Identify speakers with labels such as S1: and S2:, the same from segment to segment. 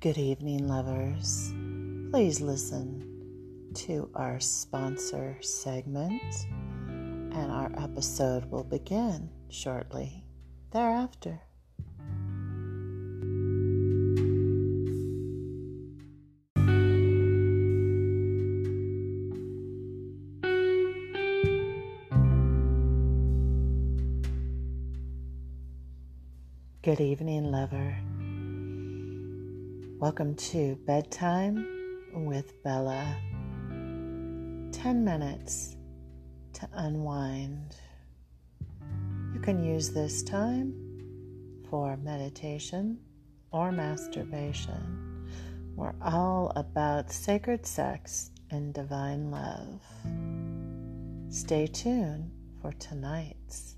S1: Good evening, lovers. Please listen to our sponsor segment, and our episode will begin shortly thereafter. Good evening, lover. Welcome to Bedtime with Bella. 10 minutes to unwind. You can use this time for meditation or masturbation. We're all about sacred sex and divine love. Stay tuned for tonight's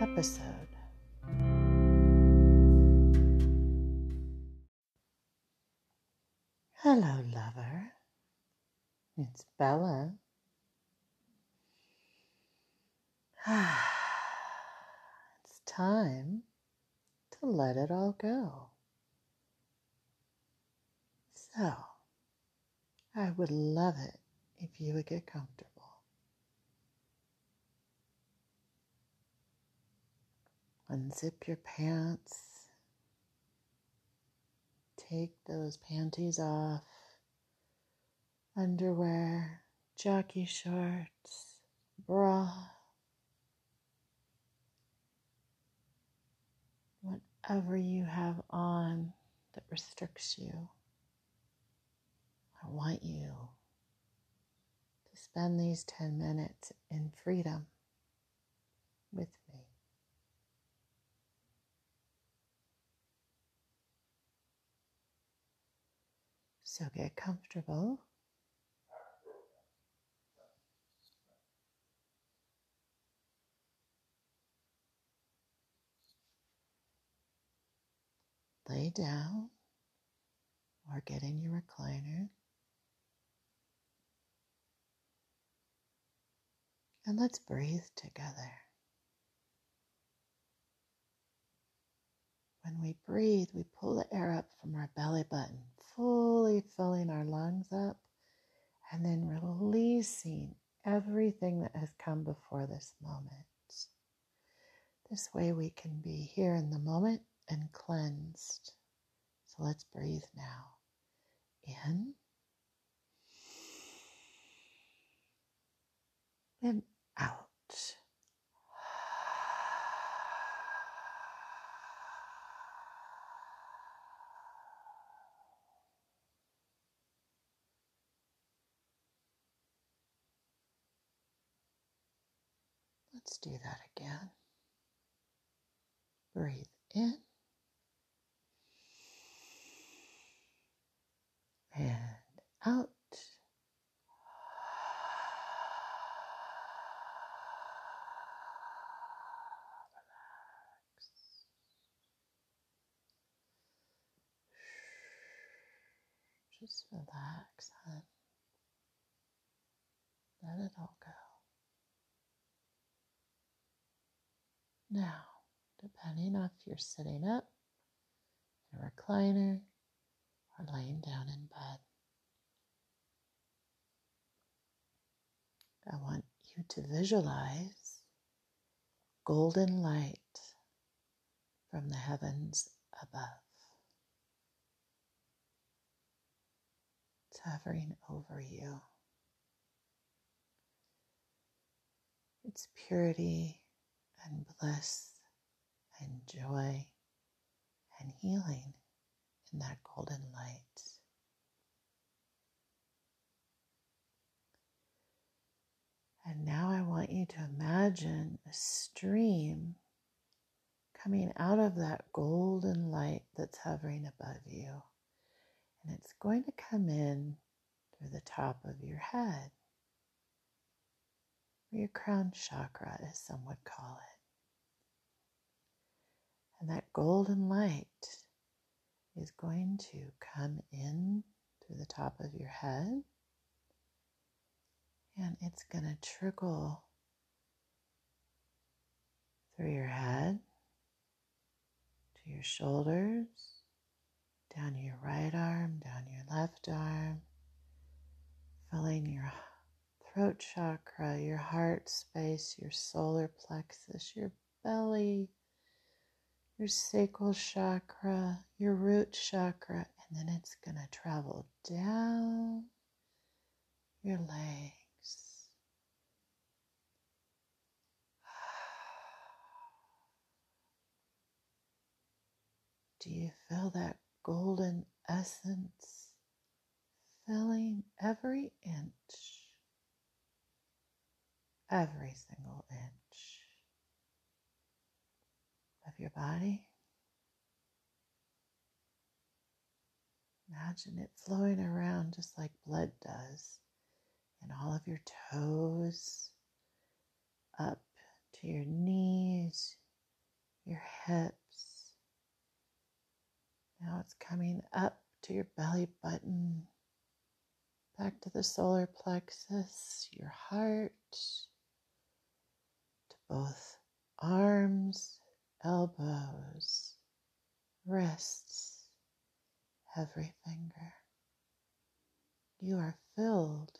S1: episode. Hello, lover. It's Bella. it's time to let it all go. So, I would love it if you would get comfortable. Unzip your pants. Take those panties off. Underwear, jockey shorts, bra. Whatever you have on that restricts you. I want you to spend these 10 minutes in freedom with me. So get comfortable. Lay down or get in your recliner. And let's breathe together. When we breathe, we pull the air up from our belly button, fully filling our lungs up, and then releasing everything that has come before this moment. This way we can be here in the moment and cleansed. So let's breathe now. In and out. Let's do that again. Breathe in and out. Relax. Just relax, hon. Let it all go. Now, depending on if you're sitting up in a recliner or laying down in bed, I want you to visualize golden light from the heavens above. It's hovering over you. Its purity and bliss and joy and healing in that golden light. And now I want you to imagine a stream coming out of that golden light that's hovering above you. And it's going to come in through the top of your head, or your crown chakra, as some would call it. And that golden light is going to come in through the top of your head. And it's going to trickle through your head to your shoulders, down your right arm, down your left arm, filling your throat chakra, your heart space, your solar plexus, your belly, your sacral chakra, your root chakra, and then it's going to travel down your legs. Do you feel that golden essence filling every inch, every single inch your body? Imagine it flowing around just like blood does in all of your toes, up to your knees, your hips. Now it's coming up to your belly button, back to the solar plexus, your heart, to both arms, elbows, wrists every finger. You are filled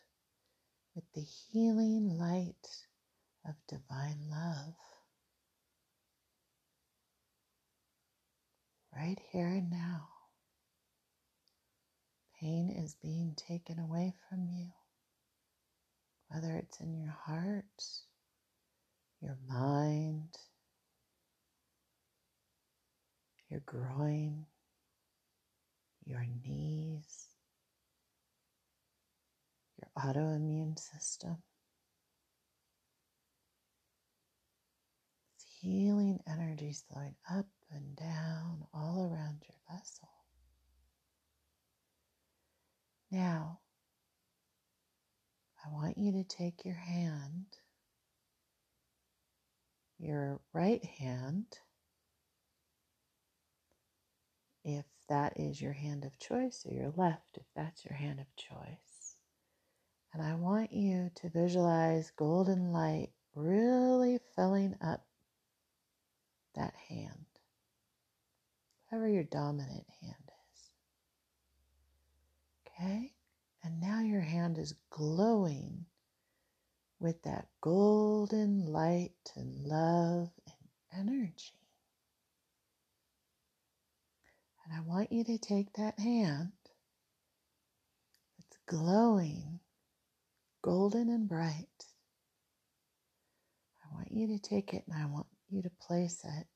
S1: with the healing light of divine love. Right here and now, pain is being taken away from you, whether it's in your heart, your mind, your groin, your knees, your autoimmune system. It's healing energies flowing up and down all around your vessel. Now, I want you to take your hand, your right hand, if that is your hand of choice, or your left if that's your hand of choice. And I want you to visualize golden light really filling up that hand, whatever your dominant hand is. Okay? And now your hand is glowing with that golden light and love and energy. And I want you to take that hand that's glowing, golden and bright. I want you to take it and I want you to place it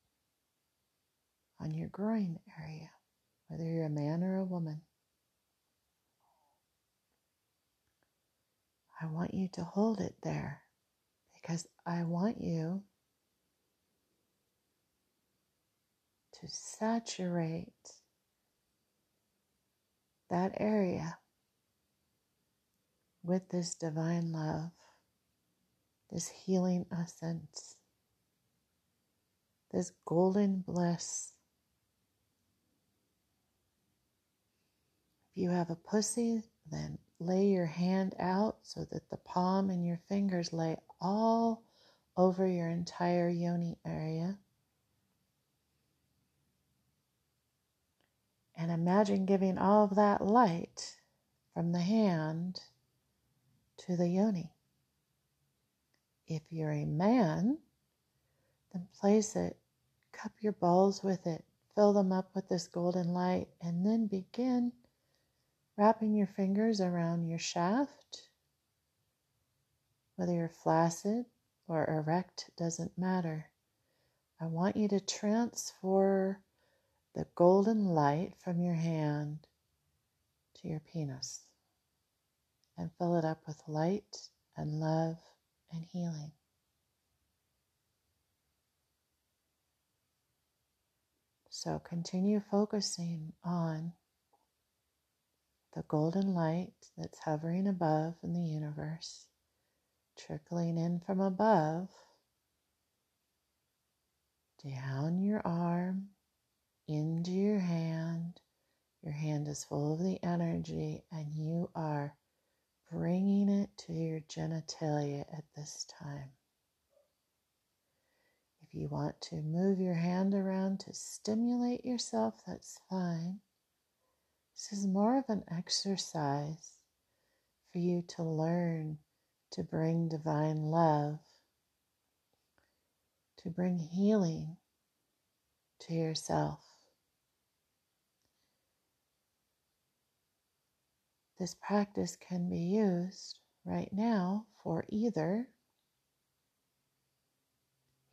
S1: on your groin area, whether you're a man or a woman. I want you to hold it there because I want you to saturate that area with this divine love, this healing essence, this golden bliss. If you have a pussy, then lay your hand out so that the palm and your fingers lay all over your entire yoni area. And imagine giving all of that light from the hand to the yoni. If you're a man, then place it, cup your balls with it, fill them up with this golden light, and then begin wrapping your fingers around your shaft. Whether you're flaccid or erect doesn't matter. I want you to transfer the golden light from your hand to your penis and fill it up with light and love and healing. So continue focusing on the golden light that's hovering above in the universe, trickling in from above down your arm into your hand. Your hand is full of the energy, and you are bringing it to your genitalia at this time. If you want to move your hand around to stimulate yourself, that's fine. This is more of an exercise for you to learn to bring divine love, to bring healing to yourself. This practice can be used right now for either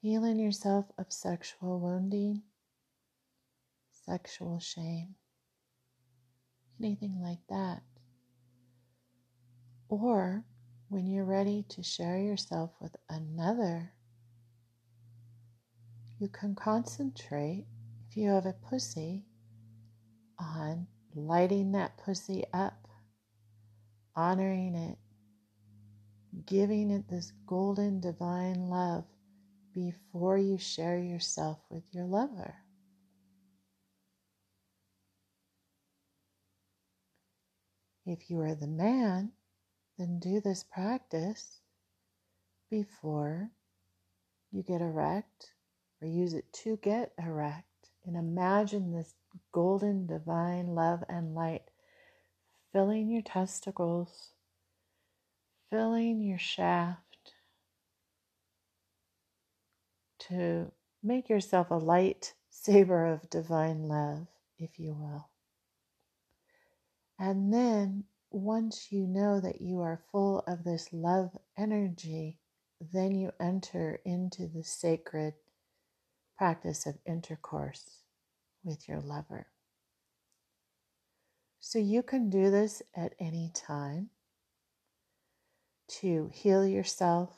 S1: healing yourself of sexual wounding, sexual shame, anything like that. Or when you're ready to share yourself with another, you can concentrate, if you have a pussy, on lighting that pussy up, honoring it, giving it this golden divine love before you share yourself with your lover. If you are the man, then do this practice before you get erect or use it to get erect. And imagine this golden divine love and light filling your testicles, filling your shaft to make yourself a light saber of divine love, if you will. And then once you know that you are full of this love energy, then you enter into the sacred practice of intercourse with your lover. So you can do this at any time to heal yourself,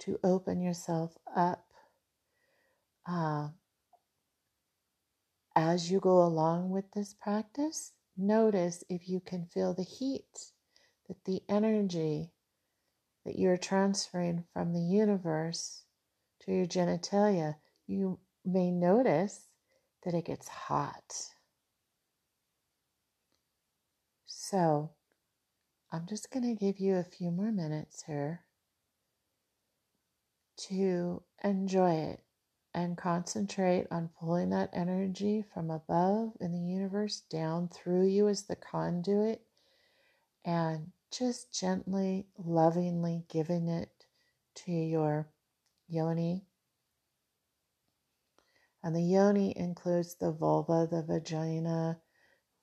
S1: to open yourself up. Uh, as you go along with this practice, notice if you can feel the heat, that the energy that you're transferring from the universe to your genitalia, you may notice that it gets hot. So, I'm just going to give you a few more minutes here to enjoy it and concentrate on pulling that energy from above in the universe down through you as the conduit and just gently, lovingly giving it to your yoni. And the yoni includes the vulva, the vagina,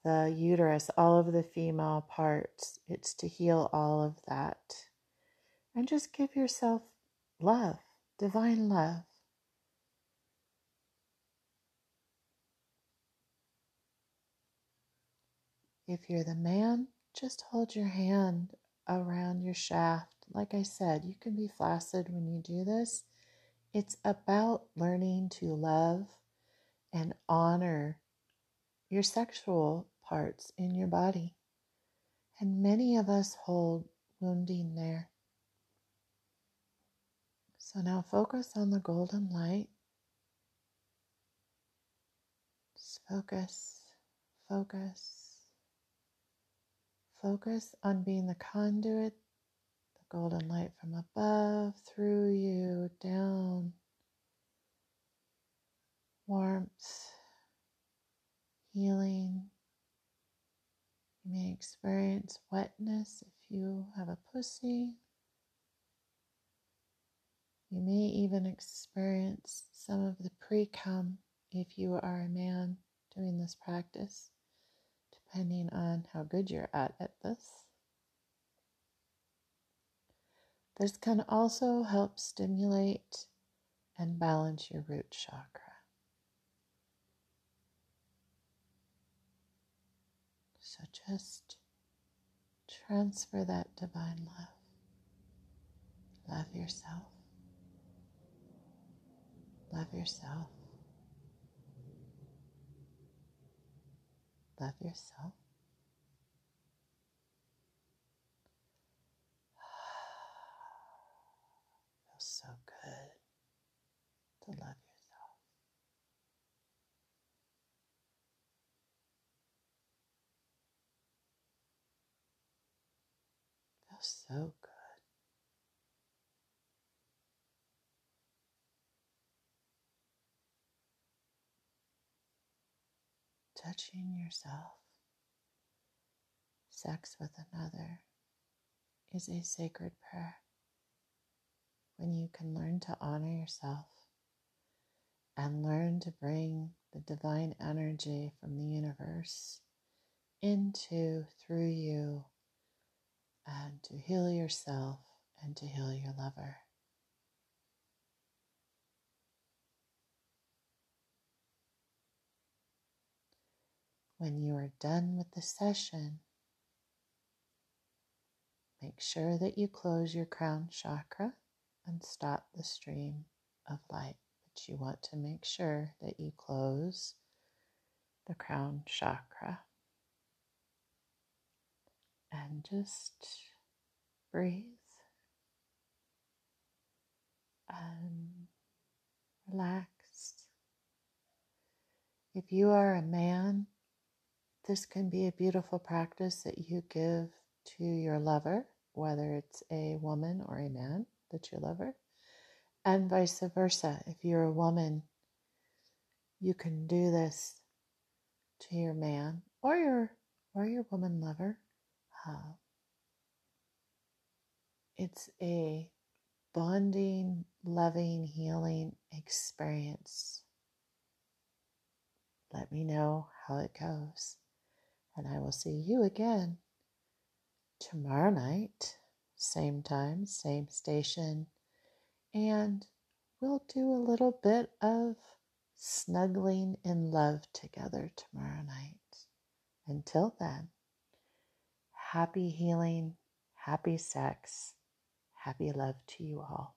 S1: the uterus, all of the female parts. It's to heal all of that. And just give yourself love, divine love. If you're the man, just hold your hand around your shaft. Like I said, you can be flaccid when you do this. It's about learning to love and honor your sexual parts in your body. And many of us hold wounding there. So now focus on the golden light. Just focus, focus. Focus on being the conduit, the golden light from above, through you, down. Warmth, healing. Experience wetness if you have a pussy. You may even experience some of the pre cum if you are a man doing this practice depending on how good you're at at this. This can also help stimulate and balance your root chakra. So just transfer that divine love. Love yourself. Love yourself. love yourself. Feels so good to love yourself. Feels so good. touching yourself sex with another is a sacred prayer. When you can learn to honor yourself and learn to bring the divine energy from the universe into, through you, to heal yourself and to heal your lover. When you are done with the session, make sure that you close your crown chakra and stop the stream of light. But you want to make sure that you close the crown chakra. And just breathe and relax. If you are a man, this can be a beautiful practice that you give to your lover, whether it's a woman or a man that's your lover, and vice versa. If you're a woman, you can do this to your man or your or your woman lover. Uh, it's a bonding, loving, healing experience. Let me know how it goes and I will see you again tomorrow night, same time, same station, and we'll do a little bit of snuggling in love together tomorrow night. Until then, happy healing, happy sex, happy love to you all.